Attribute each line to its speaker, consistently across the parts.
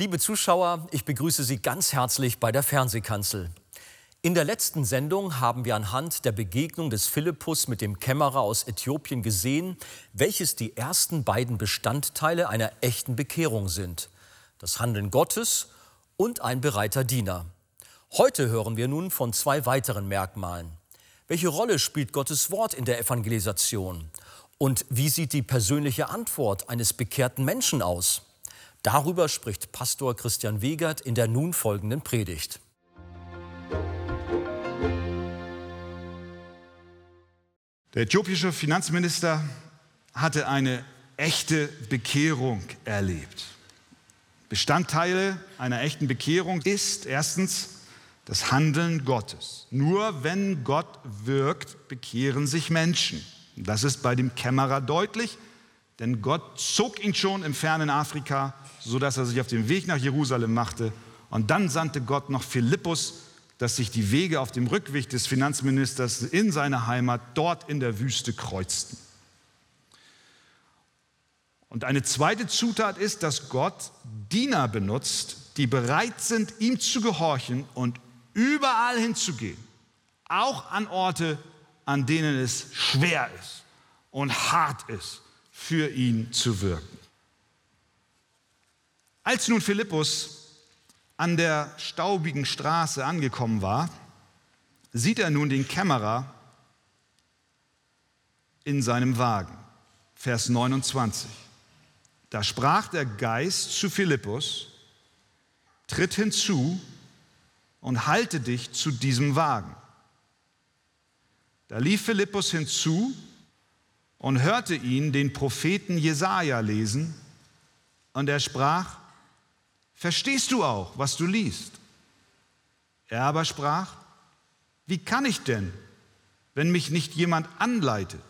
Speaker 1: Liebe Zuschauer, ich begrüße Sie ganz herzlich bei der Fernsehkanzel. In der letzten Sendung haben wir anhand der Begegnung des Philippus mit dem Kämmerer aus Äthiopien gesehen, welches die ersten beiden Bestandteile einer echten Bekehrung sind. Das Handeln Gottes und ein bereiter Diener. Heute hören wir nun von zwei weiteren Merkmalen. Welche Rolle spielt Gottes Wort in der Evangelisation? Und wie sieht die persönliche Antwort eines bekehrten Menschen aus? Darüber spricht Pastor Christian Wegert in der nun folgenden Predigt.
Speaker 2: Der äthiopische Finanzminister hatte eine echte Bekehrung erlebt. Bestandteile einer echten Bekehrung ist erstens das Handeln Gottes. Nur wenn Gott wirkt, bekehren sich Menschen. Das ist bei dem Kämmerer deutlich, denn Gott zog ihn schon im fernen Afrika, sodass er sich auf den Weg nach Jerusalem machte. Und dann sandte Gott noch Philippus, dass sich die Wege auf dem Rückweg des Finanzministers in seine Heimat dort in der Wüste kreuzten. Und eine zweite Zutat ist, dass Gott Diener benutzt, die bereit sind, ihm zu gehorchen und überall hinzugehen, auch an Orte, an denen es schwer ist und hart ist, für ihn zu wirken. Als nun Philippus an der staubigen Straße angekommen war, sieht er nun den Kämmerer in seinem Wagen. Vers 29. Da sprach der Geist zu Philippus, tritt hinzu und halte dich zu diesem Wagen. Da lief Philippus hinzu und hörte ihn den Propheten Jesaja lesen, und er sprach: Verstehst du auch, was du liest? Er aber sprach: Wie kann ich denn, wenn mich nicht jemand anleitet?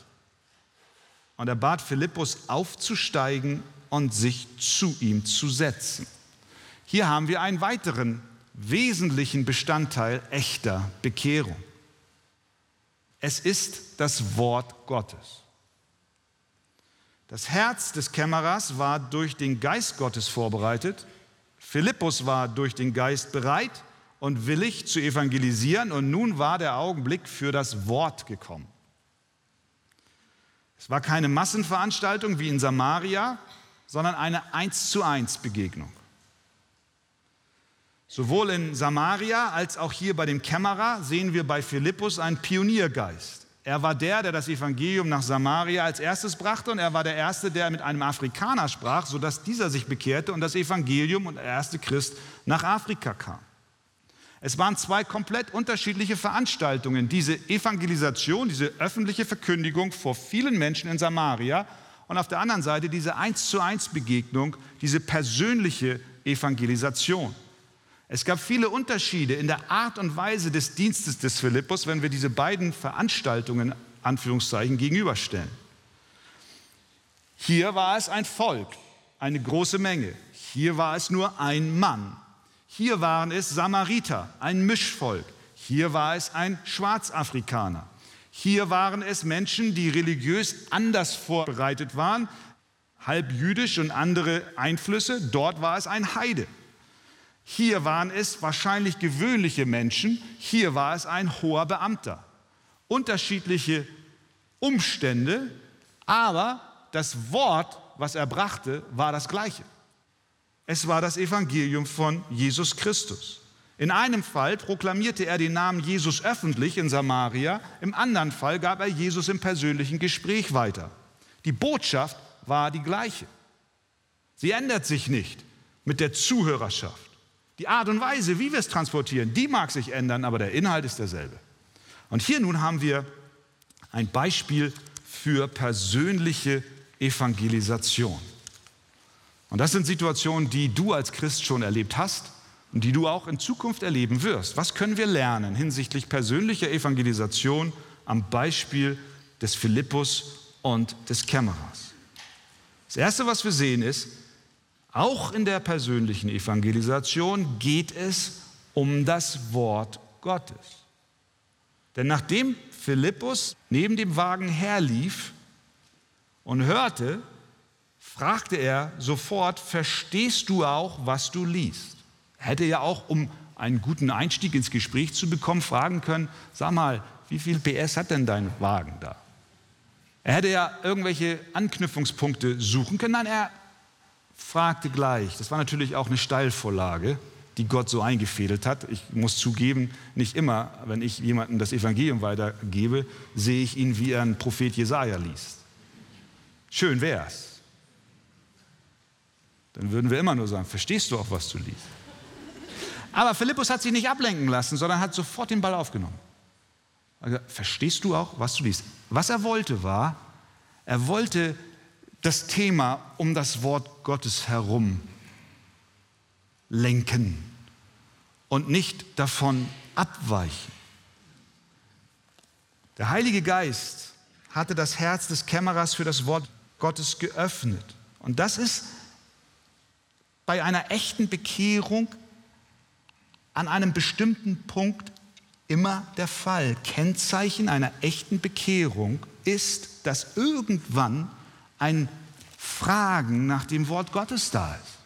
Speaker 2: Und er bat Philippus aufzusteigen und sich zu ihm zu setzen. Hier haben wir einen weiteren wesentlichen Bestandteil echter Bekehrung. Es ist das Wort Gottes. Das Herz des Kämmerers war durch den Geist Gottes vorbereitet. Philippus war durch den Geist bereit und willig zu evangelisieren und nun war der Augenblick für das Wort gekommen. Es war keine Massenveranstaltung wie in Samaria, sondern eine eins zu eins Begegnung. Sowohl in Samaria als auch hier bei dem Kämmerer sehen wir bei Philippus einen Pioniergeist. Er war der, der das Evangelium nach Samaria als erstes brachte und er war der Erste, der mit einem Afrikaner sprach, sodass dieser sich bekehrte und das Evangelium und der erste Christ nach Afrika kam. Es waren zwei komplett unterschiedliche Veranstaltungen. Diese Evangelisation, diese öffentliche Verkündigung vor vielen Menschen in Samaria und auf der anderen Seite diese eins zu eins Begegnung, diese persönliche Evangelisation. Es gab viele Unterschiede in der Art und Weise des Dienstes des Philippus, wenn wir diese beiden Veranstaltungen Anführungszeichen gegenüberstellen. Hier war es ein Volk, eine große Menge. Hier war es nur ein Mann. Hier waren es Samariter, ein Mischvolk. Hier war es ein Schwarzafrikaner. Hier waren es Menschen, die religiös anders vorbereitet waren, halb jüdisch und andere Einflüsse. Dort war es ein Heide. Hier waren es wahrscheinlich gewöhnliche Menschen, hier war es ein hoher Beamter. Unterschiedliche Umstände, aber das Wort, was er brachte, war das gleiche. Es war das Evangelium von Jesus Christus. In einem Fall proklamierte er den Namen Jesus öffentlich in Samaria, im anderen Fall gab er Jesus im persönlichen Gespräch weiter. Die Botschaft war die gleiche. Sie ändert sich nicht mit der Zuhörerschaft. Die Art und Weise, wie wir es transportieren, die mag sich ändern, aber der Inhalt ist derselbe. Und hier nun haben wir ein Beispiel für persönliche Evangelisation. Und das sind Situationen, die du als Christ schon erlebt hast und die du auch in Zukunft erleben wirst. Was können wir lernen hinsichtlich persönlicher Evangelisation am Beispiel des Philippus und des Kämmerers? Das Erste, was wir sehen, ist, auch in der persönlichen Evangelisation geht es um das Wort Gottes. Denn nachdem Philippus neben dem Wagen herlief und hörte, fragte er sofort, verstehst du auch, was du liest? Er hätte ja auch, um einen guten Einstieg ins Gespräch zu bekommen, fragen können, sag mal, wie viel PS hat denn dein Wagen da? Er hätte ja irgendwelche Anknüpfungspunkte suchen können. Nein, er fragte gleich. Das war natürlich auch eine Steilvorlage, die Gott so eingefädelt hat. Ich muss zugeben, nicht immer, wenn ich jemandem das Evangelium weitergebe, sehe ich ihn, wie er einen Prophet Jesaja liest. Schön wär's. Dann würden wir immer nur sagen: Verstehst du auch, was du liest? Aber Philippus hat sich nicht ablenken lassen, sondern hat sofort den Ball aufgenommen. Verstehst du auch, was du liest? Was er wollte war, er wollte das Thema um das Wort Gottes herum lenken und nicht davon abweichen. Der Heilige Geist hatte das Herz des Kämmerers für das Wort Gottes geöffnet. Und das ist bei einer echten Bekehrung an einem bestimmten Punkt immer der Fall. Kennzeichen einer echten Bekehrung ist, dass irgendwann ein Fragen nach dem Wort Gottes da ist.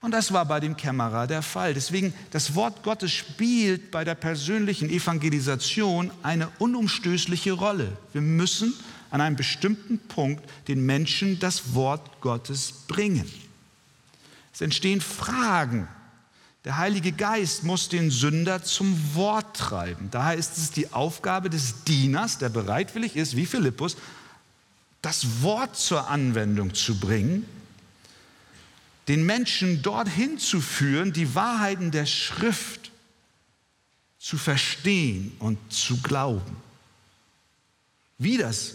Speaker 2: Und das war bei dem Kämmerer der Fall. Deswegen, das Wort Gottes spielt bei der persönlichen Evangelisation eine unumstößliche Rolle. Wir müssen an einem bestimmten Punkt den Menschen das Wort Gottes bringen. Es entstehen Fragen der Heilige Geist muss den Sünder zum Wort treiben. Daher ist es die Aufgabe des Dieners, der bereitwillig ist, wie Philippus, das Wort zur Anwendung zu bringen, den Menschen dorthin zu führen, die Wahrheiten der Schrift zu verstehen und zu glauben. Wie das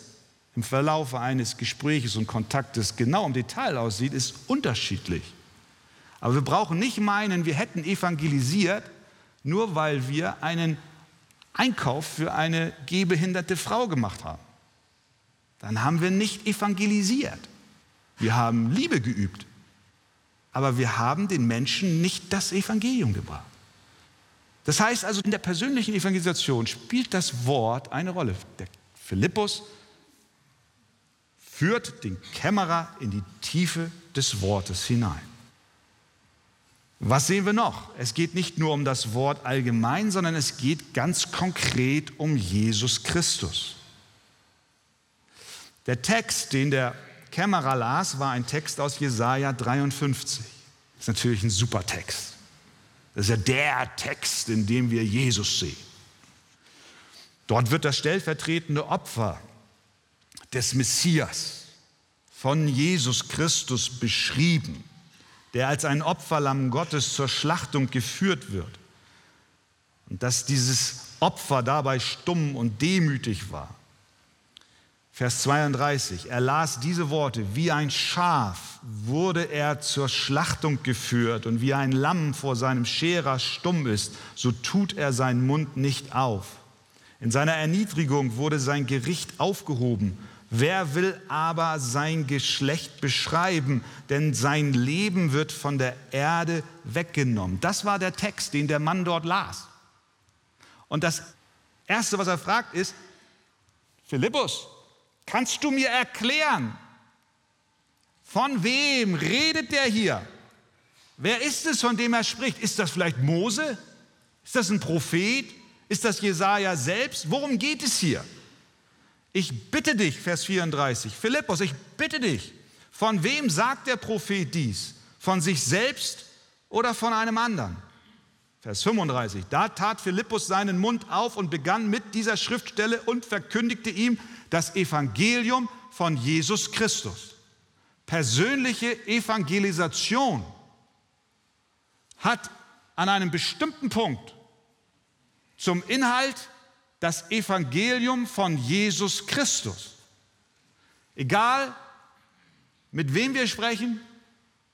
Speaker 2: im Verlauf eines Gespräches und Kontaktes genau im Detail aussieht, ist unterschiedlich. Aber wir brauchen nicht meinen, wir hätten evangelisiert, nur weil wir einen Einkauf für eine gehbehinderte Frau gemacht haben. Dann haben wir nicht evangelisiert. Wir haben Liebe geübt. Aber wir haben den Menschen nicht das Evangelium gebracht. Das heißt also, in der persönlichen Evangelisation spielt das Wort eine Rolle. Der Philippus führt den Kämmerer in die Tiefe des Wortes hinein. Was sehen wir noch? Es geht nicht nur um das Wort allgemein, sondern es geht ganz konkret um Jesus Christus. Der Text, den der Kämmerer las, war ein Text aus Jesaja 53. Das ist natürlich ein super Text. Das ist ja der Text, in dem wir Jesus sehen. Dort wird das stellvertretende Opfer des Messias von Jesus Christus beschrieben der als ein Opferlamm Gottes zur Schlachtung geführt wird. Und dass dieses Opfer dabei stumm und demütig war. Vers 32, er las diese Worte, wie ein Schaf wurde er zur Schlachtung geführt und wie ein Lamm vor seinem Scherer stumm ist, so tut er seinen Mund nicht auf. In seiner Erniedrigung wurde sein Gericht aufgehoben Wer will aber sein Geschlecht beschreiben? Denn sein Leben wird von der Erde weggenommen. Das war der Text, den der Mann dort las. Und das Erste, was er fragt, ist, Philippus, kannst du mir erklären, von wem redet der hier? Wer ist es, von dem er spricht? Ist das vielleicht Mose? Ist das ein Prophet? Ist das Jesaja selbst? Worum geht es hier? Ich bitte dich, Vers 34, Philippus, ich bitte dich, von wem sagt der Prophet dies? Von sich selbst oder von einem anderen? Vers 35, da tat Philippus seinen Mund auf und begann mit dieser Schriftstelle und verkündigte ihm das Evangelium von Jesus Christus. Persönliche Evangelisation hat an einem bestimmten Punkt zum Inhalt das Evangelium von Jesus Christus. Egal, mit wem wir sprechen,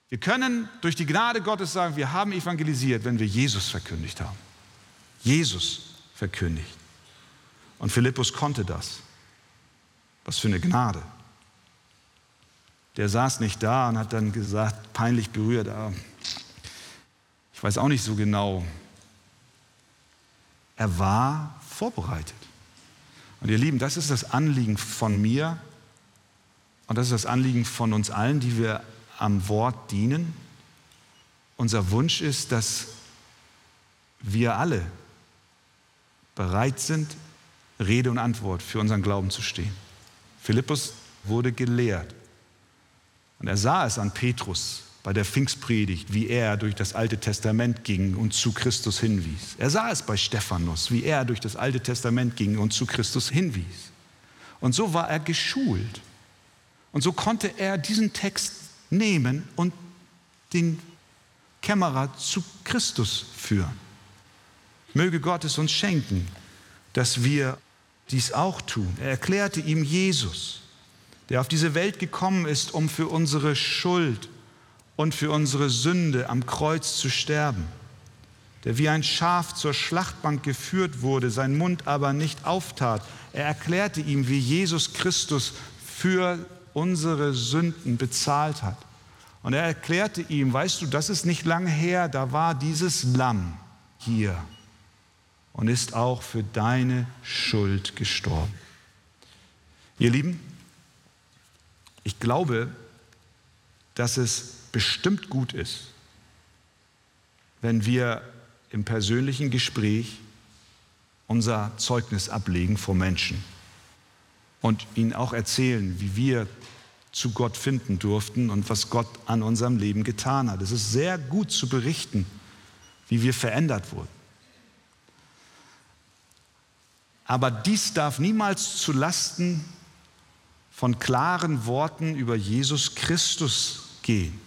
Speaker 2: wir können durch die Gnade Gottes sagen, wir haben evangelisiert, wenn wir Jesus verkündigt haben. Jesus verkündigt. Und Philippus konnte das. Was für eine Gnade. Der saß nicht da und hat dann gesagt, peinlich berührt, ah, ich weiß auch nicht so genau. Er war vorbereitet. Und ihr Lieben, das ist das Anliegen von mir und das ist das Anliegen von uns allen, die wir am Wort dienen, unser Wunsch ist, dass wir alle bereit sind, Rede und Antwort für unseren Glauben zu stehen. Philippus wurde gelehrt und er sah es an Petrus bei der Pfingstpredigt, wie er durch das Alte Testament ging und zu Christus hinwies. Er sah es bei Stephanus, wie er durch das Alte Testament ging und zu Christus hinwies. Und so war er geschult. Und so konnte er diesen Text nehmen und den Kämmerer zu Christus führen. Möge Gott es uns schenken, dass wir dies auch tun. Er erklärte ihm Jesus, der auf diese Welt gekommen ist, um für unsere Schuld und für unsere Sünde am Kreuz zu sterben, der wie ein Schaf zur Schlachtbank geführt wurde, sein Mund aber nicht auftat. Er erklärte ihm, wie Jesus Christus für unsere Sünden bezahlt hat. Und er erklärte ihm, weißt du, das ist nicht lange her, da war dieses Lamm hier und ist auch für deine Schuld gestorben. Ihr Lieben, ich glaube, dass es bestimmt gut ist, wenn wir im persönlichen Gespräch unser Zeugnis ablegen vor Menschen und ihnen auch erzählen, wie wir zu Gott finden durften und was Gott an unserem Leben getan hat. Es ist sehr gut zu berichten, wie wir verändert wurden. Aber dies darf niemals zu Lasten von klaren Worten über Jesus Christus gehen.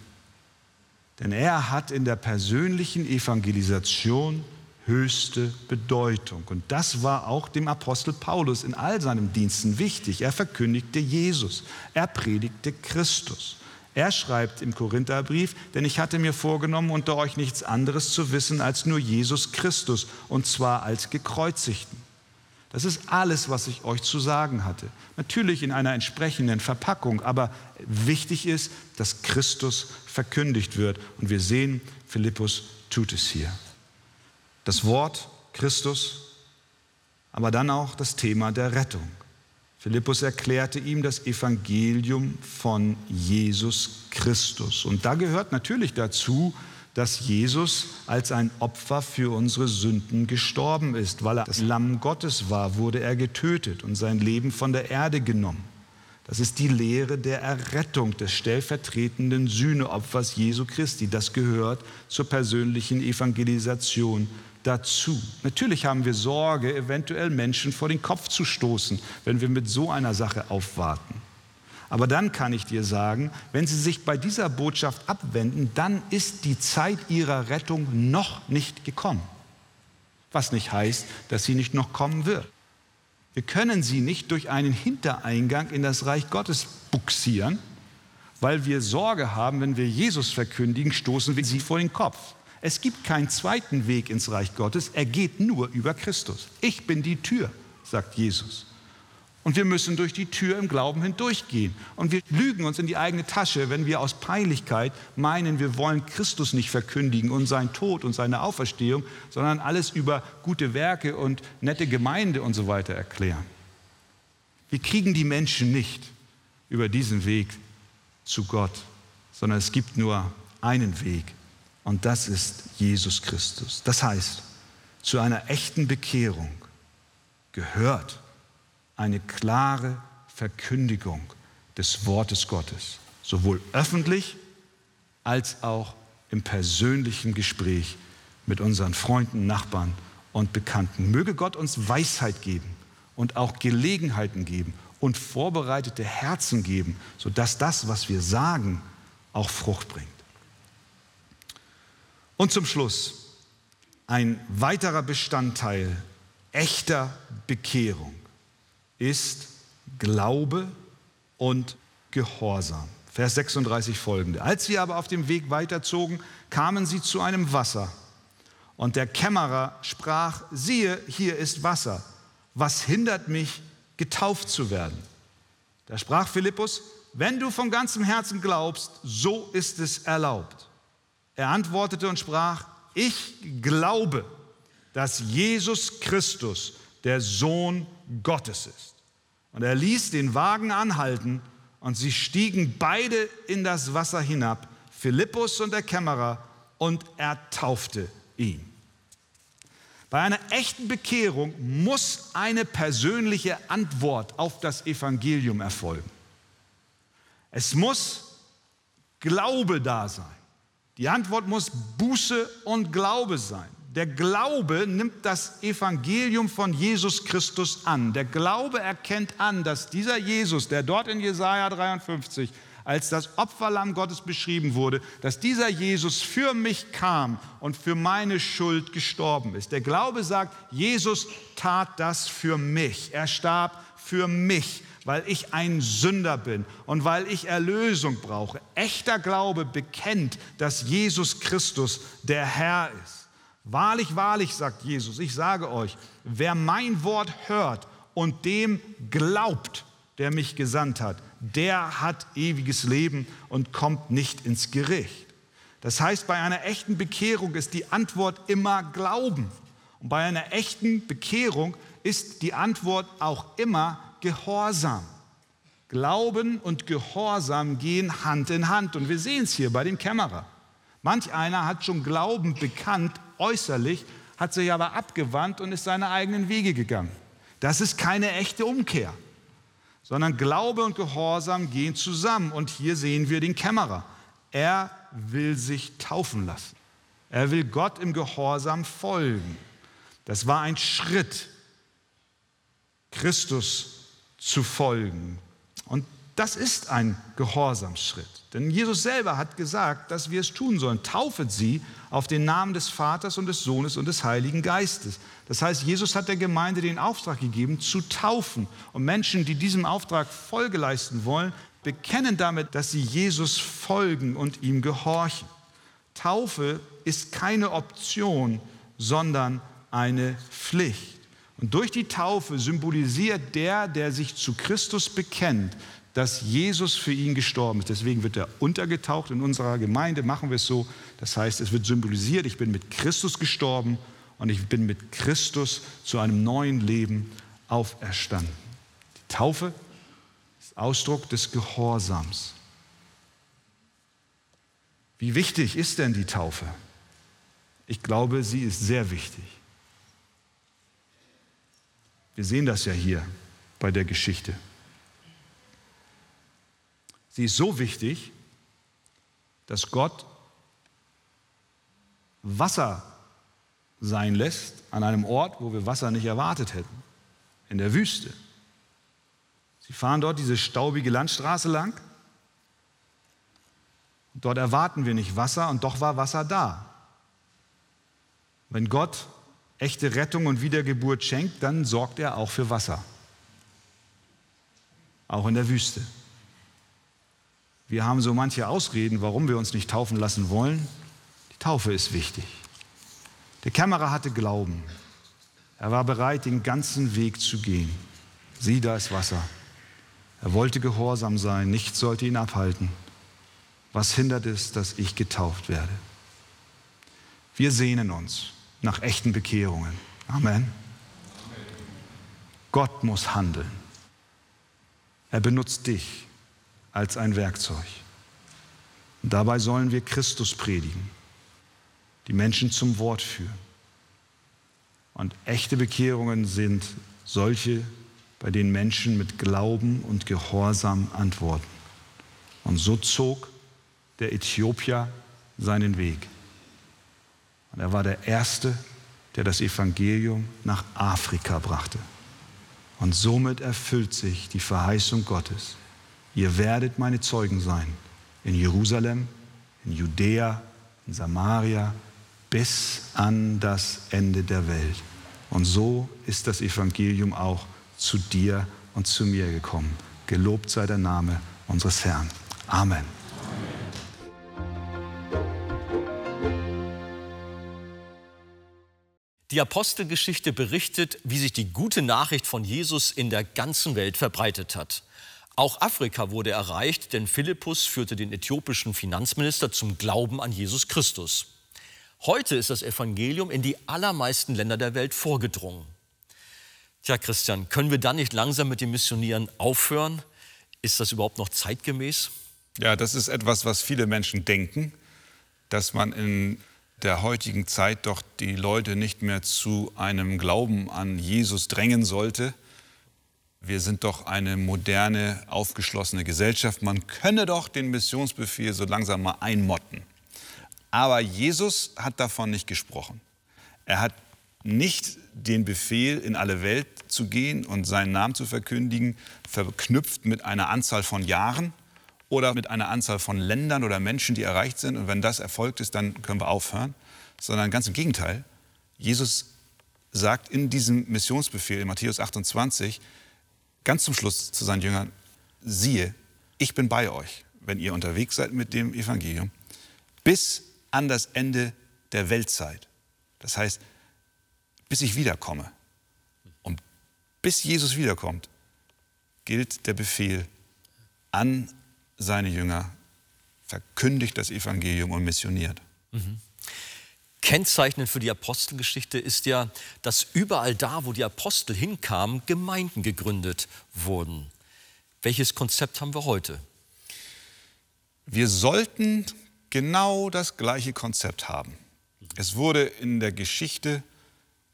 Speaker 2: Denn er hat in der persönlichen Evangelisation höchste Bedeutung. Und das war auch dem Apostel Paulus in all seinen Diensten wichtig. Er verkündigte Jesus, er predigte Christus. Er schreibt im Korintherbrief, denn ich hatte mir vorgenommen, unter euch nichts anderes zu wissen als nur Jesus Christus, und zwar als gekreuzigten. Das ist alles, was ich euch zu sagen hatte. Natürlich in einer entsprechenden Verpackung, aber wichtig ist, dass Christus verkündigt wird. Und wir sehen, Philippus tut es hier. Das Wort Christus, aber dann auch das Thema der Rettung. Philippus erklärte ihm das Evangelium von Jesus Christus. Und da gehört natürlich dazu, dass Jesus als ein Opfer für unsere Sünden gestorben ist. Weil er das Lamm Gottes war, wurde er getötet und sein Leben von der Erde genommen. Das ist die Lehre der Errettung des stellvertretenden Sühneopfers Jesu Christi. Das gehört zur persönlichen Evangelisation dazu. Natürlich haben wir Sorge, eventuell Menschen vor den Kopf zu stoßen, wenn wir mit so einer Sache aufwarten. Aber dann kann ich dir sagen, wenn sie sich bei dieser Botschaft abwenden, dann ist die Zeit ihrer Rettung noch nicht gekommen. Was nicht heißt, dass sie nicht noch kommen wird. Wir können sie nicht durch einen Hintereingang in das Reich Gottes buxieren, weil wir Sorge haben, wenn wir Jesus verkündigen, stoßen wir sie vor den Kopf. Es gibt keinen zweiten Weg ins Reich Gottes, er geht nur über Christus. Ich bin die Tür, sagt Jesus. Und wir müssen durch die Tür im Glauben hindurchgehen. Und wir lügen uns in die eigene Tasche, wenn wir aus Peinlichkeit meinen, wir wollen Christus nicht verkündigen und seinen Tod und seine Auferstehung, sondern alles über gute Werke und nette Gemeinde und so weiter erklären. Wir kriegen die Menschen nicht über diesen Weg zu Gott, sondern es gibt nur einen Weg und das ist Jesus Christus. Das heißt, zu einer echten Bekehrung gehört eine klare Verkündigung des Wortes Gottes, sowohl öffentlich als auch im persönlichen Gespräch mit unseren Freunden, Nachbarn und Bekannten. Möge Gott uns Weisheit geben und auch Gelegenheiten geben und vorbereitete Herzen geben, sodass das, was wir sagen, auch Frucht bringt. Und zum Schluss ein weiterer Bestandteil echter Bekehrung ist Glaube und Gehorsam. Vers 36 folgende. Als sie aber auf dem Weg weiterzogen, kamen sie zu einem Wasser. Und der Kämmerer sprach, siehe, hier ist Wasser. Was hindert mich, getauft zu werden? Da sprach Philippus, wenn du von ganzem Herzen glaubst, so ist es erlaubt. Er antwortete und sprach, ich glaube, dass Jesus Christus der Sohn Gottes ist. Und er ließ den Wagen anhalten und sie stiegen beide in das Wasser hinab, Philippus und der Kämmerer, und er taufte ihn. Bei einer echten Bekehrung muss eine persönliche Antwort auf das Evangelium erfolgen. Es muss Glaube da sein. Die Antwort muss Buße und Glaube sein. Der Glaube nimmt das Evangelium von Jesus Christus an. Der Glaube erkennt an, dass dieser Jesus, der dort in Jesaja 53 als das Opferlamm Gottes beschrieben wurde, dass dieser Jesus für mich kam und für meine Schuld gestorben ist. Der Glaube sagt, Jesus tat das für mich. Er starb für mich, weil ich ein Sünder bin und weil ich Erlösung brauche. Echter Glaube bekennt, dass Jesus Christus der Herr ist. Wahrlich, wahrlich, sagt Jesus, ich sage euch, wer mein Wort hört und dem glaubt, der mich gesandt hat, der hat ewiges Leben und kommt nicht ins Gericht. Das heißt, bei einer echten Bekehrung ist die Antwort immer Glauben. Und bei einer echten Bekehrung ist die Antwort auch immer Gehorsam. Glauben und Gehorsam gehen Hand in Hand. Und wir sehen es hier bei dem Kämmerer. Manch einer hat schon Glauben bekannt, äußerlich, hat sich aber abgewandt und ist seine eigenen Wege gegangen. Das ist keine echte Umkehr, sondern Glaube und Gehorsam gehen zusammen. Und hier sehen wir den Kämmerer. Er will sich taufen lassen. Er will Gott im Gehorsam folgen. Das war ein Schritt, Christus zu folgen. Und das ist ein Gehorsamsschritt. Denn Jesus selber hat gesagt, dass wir es tun sollen. Taufet sie auf den Namen des Vaters und des Sohnes und des Heiligen Geistes. Das heißt, Jesus hat der Gemeinde den Auftrag gegeben, zu taufen. Und Menschen, die diesem Auftrag Folge leisten wollen, bekennen damit, dass sie Jesus folgen und ihm gehorchen. Taufe ist keine Option, sondern eine Pflicht. Und durch die Taufe symbolisiert der, der sich zu Christus bekennt, dass Jesus für ihn gestorben ist. Deswegen wird er untergetaucht. In unserer Gemeinde machen wir es so. Das heißt, es wird symbolisiert, ich bin mit Christus gestorben und ich bin mit Christus zu einem neuen Leben auferstanden. Die Taufe ist Ausdruck des Gehorsams. Wie wichtig ist denn die Taufe? Ich glaube, sie ist sehr wichtig. Wir sehen das ja hier bei der Geschichte. Sie ist so wichtig, dass Gott Wasser sein lässt an einem Ort, wo wir Wasser nicht erwartet hätten, in der Wüste. Sie fahren dort diese staubige Landstraße lang. Dort erwarten wir nicht Wasser und doch war Wasser da. Wenn Gott echte Rettung und Wiedergeburt schenkt, dann sorgt er auch für Wasser. Auch in der Wüste. Wir haben so manche Ausreden, warum wir uns nicht taufen lassen wollen. Die Taufe ist wichtig. Der Kämmerer hatte Glauben. Er war bereit, den ganzen Weg zu gehen. Sieh, da ist Wasser. Er wollte gehorsam sein, nichts sollte ihn abhalten. Was hindert es, dass ich getauft werde? Wir sehnen uns nach echten Bekehrungen. Amen. Gott muss handeln. Er benutzt dich als ein Werkzeug. Und dabei sollen wir Christus predigen, die Menschen zum Wort führen. Und echte Bekehrungen sind solche, bei denen Menschen mit Glauben und Gehorsam antworten. Und so zog der Äthiopier seinen Weg. Und er war der Erste, der das Evangelium nach Afrika brachte. Und somit erfüllt sich die Verheißung Gottes. Ihr werdet meine Zeugen sein in Jerusalem, in Judäa, in Samaria, bis an das Ende der Welt. Und so ist das Evangelium auch zu dir und zu mir gekommen. Gelobt sei der Name unseres Herrn. Amen.
Speaker 1: Die Apostelgeschichte berichtet, wie sich die gute Nachricht von Jesus in der ganzen Welt verbreitet hat. Auch Afrika wurde erreicht, denn Philippus führte den äthiopischen Finanzminister zum Glauben an Jesus Christus. Heute ist das Evangelium in die allermeisten Länder der Welt vorgedrungen. Tja, Christian, können wir dann nicht langsam mit dem Missionieren aufhören? Ist das überhaupt noch zeitgemäß?
Speaker 2: Ja, das ist etwas, was viele Menschen denken, dass man in der heutigen Zeit doch die Leute nicht mehr zu einem Glauben an Jesus drängen sollte. Wir sind doch eine moderne, aufgeschlossene Gesellschaft. Man könne doch den Missionsbefehl so langsam mal einmotten. Aber Jesus hat davon nicht gesprochen. Er hat nicht den Befehl, in alle Welt zu gehen und seinen Namen zu verkündigen, verknüpft mit einer Anzahl von Jahren oder mit einer Anzahl von Ländern oder Menschen, die erreicht sind. Und wenn das erfolgt ist, dann können wir aufhören. Sondern ganz im Gegenteil. Jesus sagt in diesem Missionsbefehl in Matthäus 28 ganz zum Schluss zu seinen Jüngern, siehe, ich bin bei euch, wenn ihr unterwegs seid mit dem Evangelium, bis an das Ende der Weltzeit. Das heißt, bis ich wiederkomme. Und bis Jesus wiederkommt, gilt der Befehl an seine Jünger, verkündigt das Evangelium und missioniert. Mhm.
Speaker 1: Kennzeichnend für die Apostelgeschichte ist ja, dass überall da, wo die Apostel hinkamen, Gemeinden gegründet wurden. Welches Konzept haben wir heute?
Speaker 2: Wir sollten genau das gleiche Konzept haben. Es wurde in der Geschichte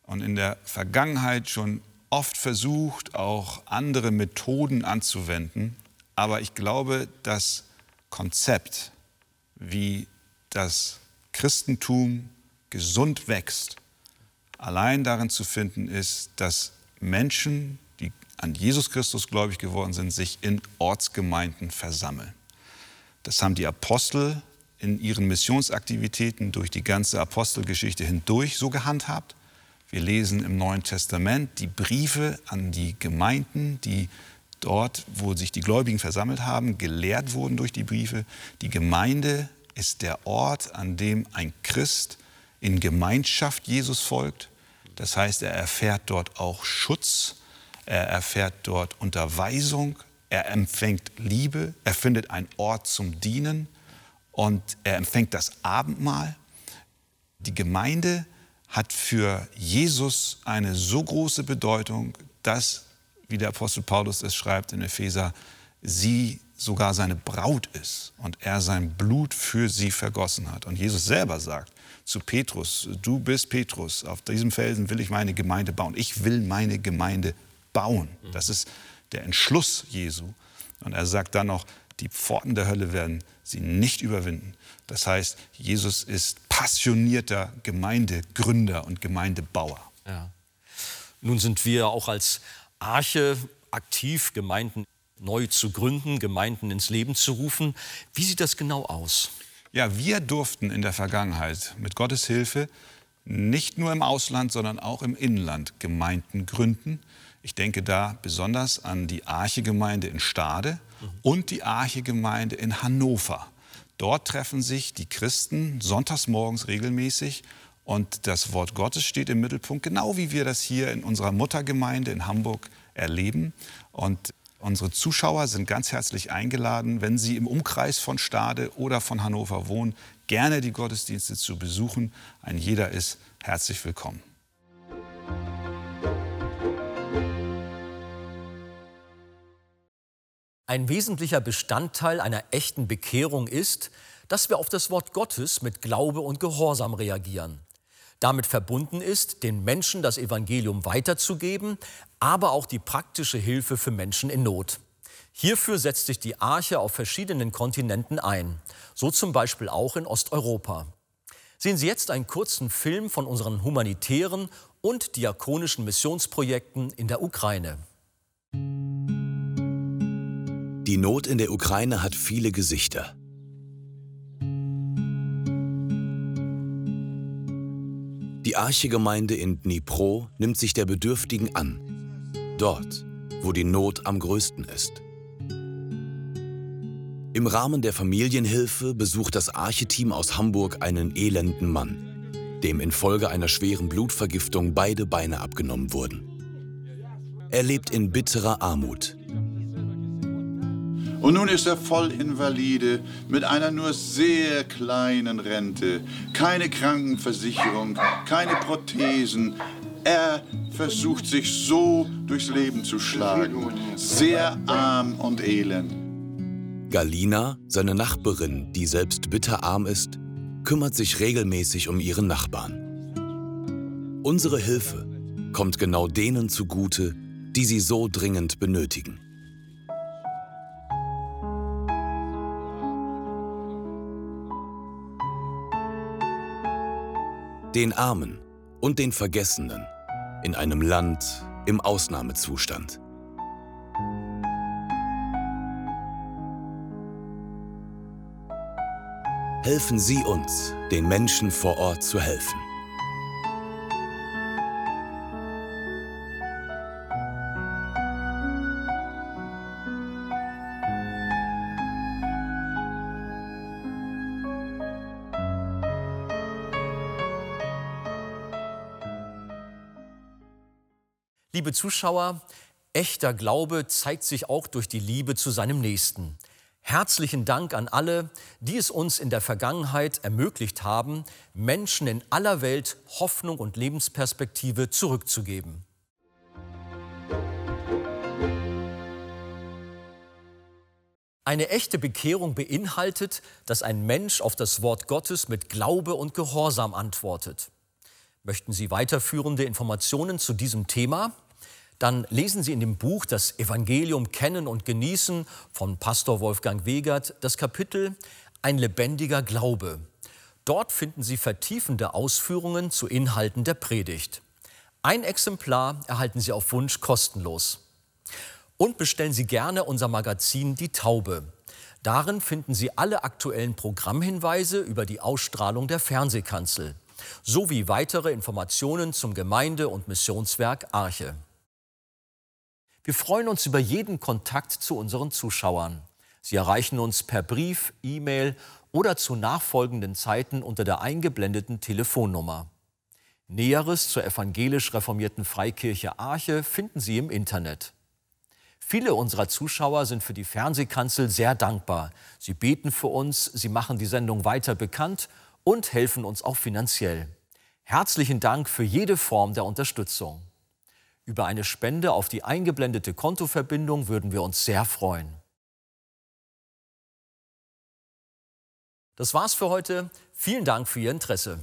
Speaker 2: und in der Vergangenheit schon oft versucht, auch andere Methoden anzuwenden. Aber ich glaube, das Konzept, wie das Christentum gesund wächst, allein darin zu finden ist, dass Menschen, die an Jesus Christus gläubig geworden sind, sich in Ortsgemeinden versammeln. Das haben die Apostel in ihren Missionsaktivitäten durch die ganze Apostelgeschichte hindurch so gehandhabt. Wir lesen im Neuen Testament die Briefe an die Gemeinden, die dort, wo sich die Gläubigen versammelt haben, gelehrt wurden durch die Briefe. Die Gemeinde ist der Ort, an dem ein Christ in Gemeinschaft Jesus folgt. Das heißt, er erfährt dort auch Schutz, er erfährt dort Unterweisung, er empfängt Liebe, er findet einen Ort zum Dienen und er empfängt das Abendmahl. Die Gemeinde hat für Jesus eine so große Bedeutung, dass, wie der Apostel Paulus es schreibt in Epheser, sie sogar seine Braut ist und er sein Blut für sie vergossen hat. Und Jesus selber sagt zu Petrus, du bist Petrus, auf diesem Felsen will ich meine Gemeinde bauen. Ich will meine Gemeinde bauen. Das ist der Entschluss Jesu. Und er sagt dann noch, die Pforten der Hölle werden sie nicht überwinden. Das heißt, Jesus ist passionierter Gemeindegründer und Gemeindebauer. Ja.
Speaker 1: Nun sind wir auch als Arche aktiv, Gemeinden neu zu gründen, Gemeinden ins Leben zu rufen. Wie sieht das genau aus?
Speaker 2: Ja, wir durften in der Vergangenheit mit Gottes Hilfe nicht nur im Ausland, sondern auch im Inland Gemeinden gründen. Ich denke da besonders an die Arche-Gemeinde in Stade und die Arche-Gemeinde in Hannover. Dort treffen sich die Christen sonntags morgens regelmäßig und das Wort Gottes steht im Mittelpunkt, genau wie wir das hier in unserer Muttergemeinde in Hamburg erleben. Und unsere Zuschauer sind ganz herzlich eingeladen, wenn sie im Umkreis von Stade oder von Hannover wohnen, gerne die Gottesdienste zu besuchen. Ein jeder ist herzlich willkommen.
Speaker 1: Ein wesentlicher Bestandteil einer echten Bekehrung ist, dass wir auf das Wort Gottes mit Glaube und Gehorsam reagieren. Damit verbunden ist, den Menschen das Evangelium weiterzugeben, aber auch die praktische Hilfe für Menschen in Not. Hierfür setzt sich die Arche auf verschiedenen Kontinenten ein, so zum Beispiel auch in Osteuropa. Sehen Sie jetzt einen kurzen Film von unseren humanitären und diakonischen Missionsprojekten in der Ukraine.
Speaker 3: Die Not in der Ukraine hat viele Gesichter. Die Archegemeinde in Dnipro nimmt sich der Bedürftigen an. Dort, wo die Not am größten ist. Im Rahmen der Familienhilfe besucht das Archeteam aus Hamburg einen elenden Mann, dem infolge einer schweren Blutvergiftung beide Beine abgenommen wurden. Er lebt in bitterer Armut.
Speaker 4: Und nun ist er voll Invalide mit einer nur sehr kleinen Rente, keine Krankenversicherung, keine Prothesen. Er versucht sich so durchs Leben zu schlagen, sehr arm und elend.
Speaker 3: Galina, seine Nachbarin, die selbst bitterarm ist, kümmert sich regelmäßig um ihren Nachbarn. Unsere Hilfe kommt genau denen zugute, die sie so dringend benötigen. Den Armen und den Vergessenen in einem Land im Ausnahmezustand. Helfen Sie uns, den Menschen vor Ort zu helfen.
Speaker 1: Liebe Zuschauer, echter Glaube zeigt sich auch durch die Liebe zu seinem Nächsten. Herzlichen Dank an alle, die es uns in der Vergangenheit ermöglicht haben, Menschen in aller Welt Hoffnung und Lebensperspektive zurückzugeben. Eine echte Bekehrung beinhaltet, dass ein Mensch auf das Wort Gottes mit Glaube und Gehorsam antwortet. Möchten Sie weiterführende Informationen zu diesem Thema? Dann lesen Sie in dem Buch Das Evangelium kennen und genießen von Pastor Wolfgang Wegert das Kapitel Ein lebendiger Glaube. Dort finden Sie vertiefende Ausführungen zu Inhalten der Predigt. Ein Exemplar erhalten Sie auf Wunsch kostenlos. Und bestellen Sie gerne unser Magazin Die Taube. Darin finden Sie alle aktuellen Programmhinweise über die Ausstrahlung der Fernsehkanzel sowie weitere Informationen zum Gemeinde- und Missionswerk Arche. Wir freuen uns über jeden Kontakt zu unseren Zuschauern. Sie erreichen uns per Brief, E-Mail oder zu nachfolgenden Zeiten unter der eingeblendeten Telefonnummer. Näheres zur evangelisch reformierten Freikirche Arche finden Sie im Internet. Viele unserer Zuschauer sind für die Fernsehkanzel sehr dankbar. Sie beten für uns, sie machen die Sendung weiter bekannt und helfen uns auch finanziell. Herzlichen Dank für jede Form der Unterstützung. Über eine Spende auf die eingeblendete Kontoverbindung würden wir uns sehr freuen. Das war's für heute. Vielen Dank für Ihr Interesse.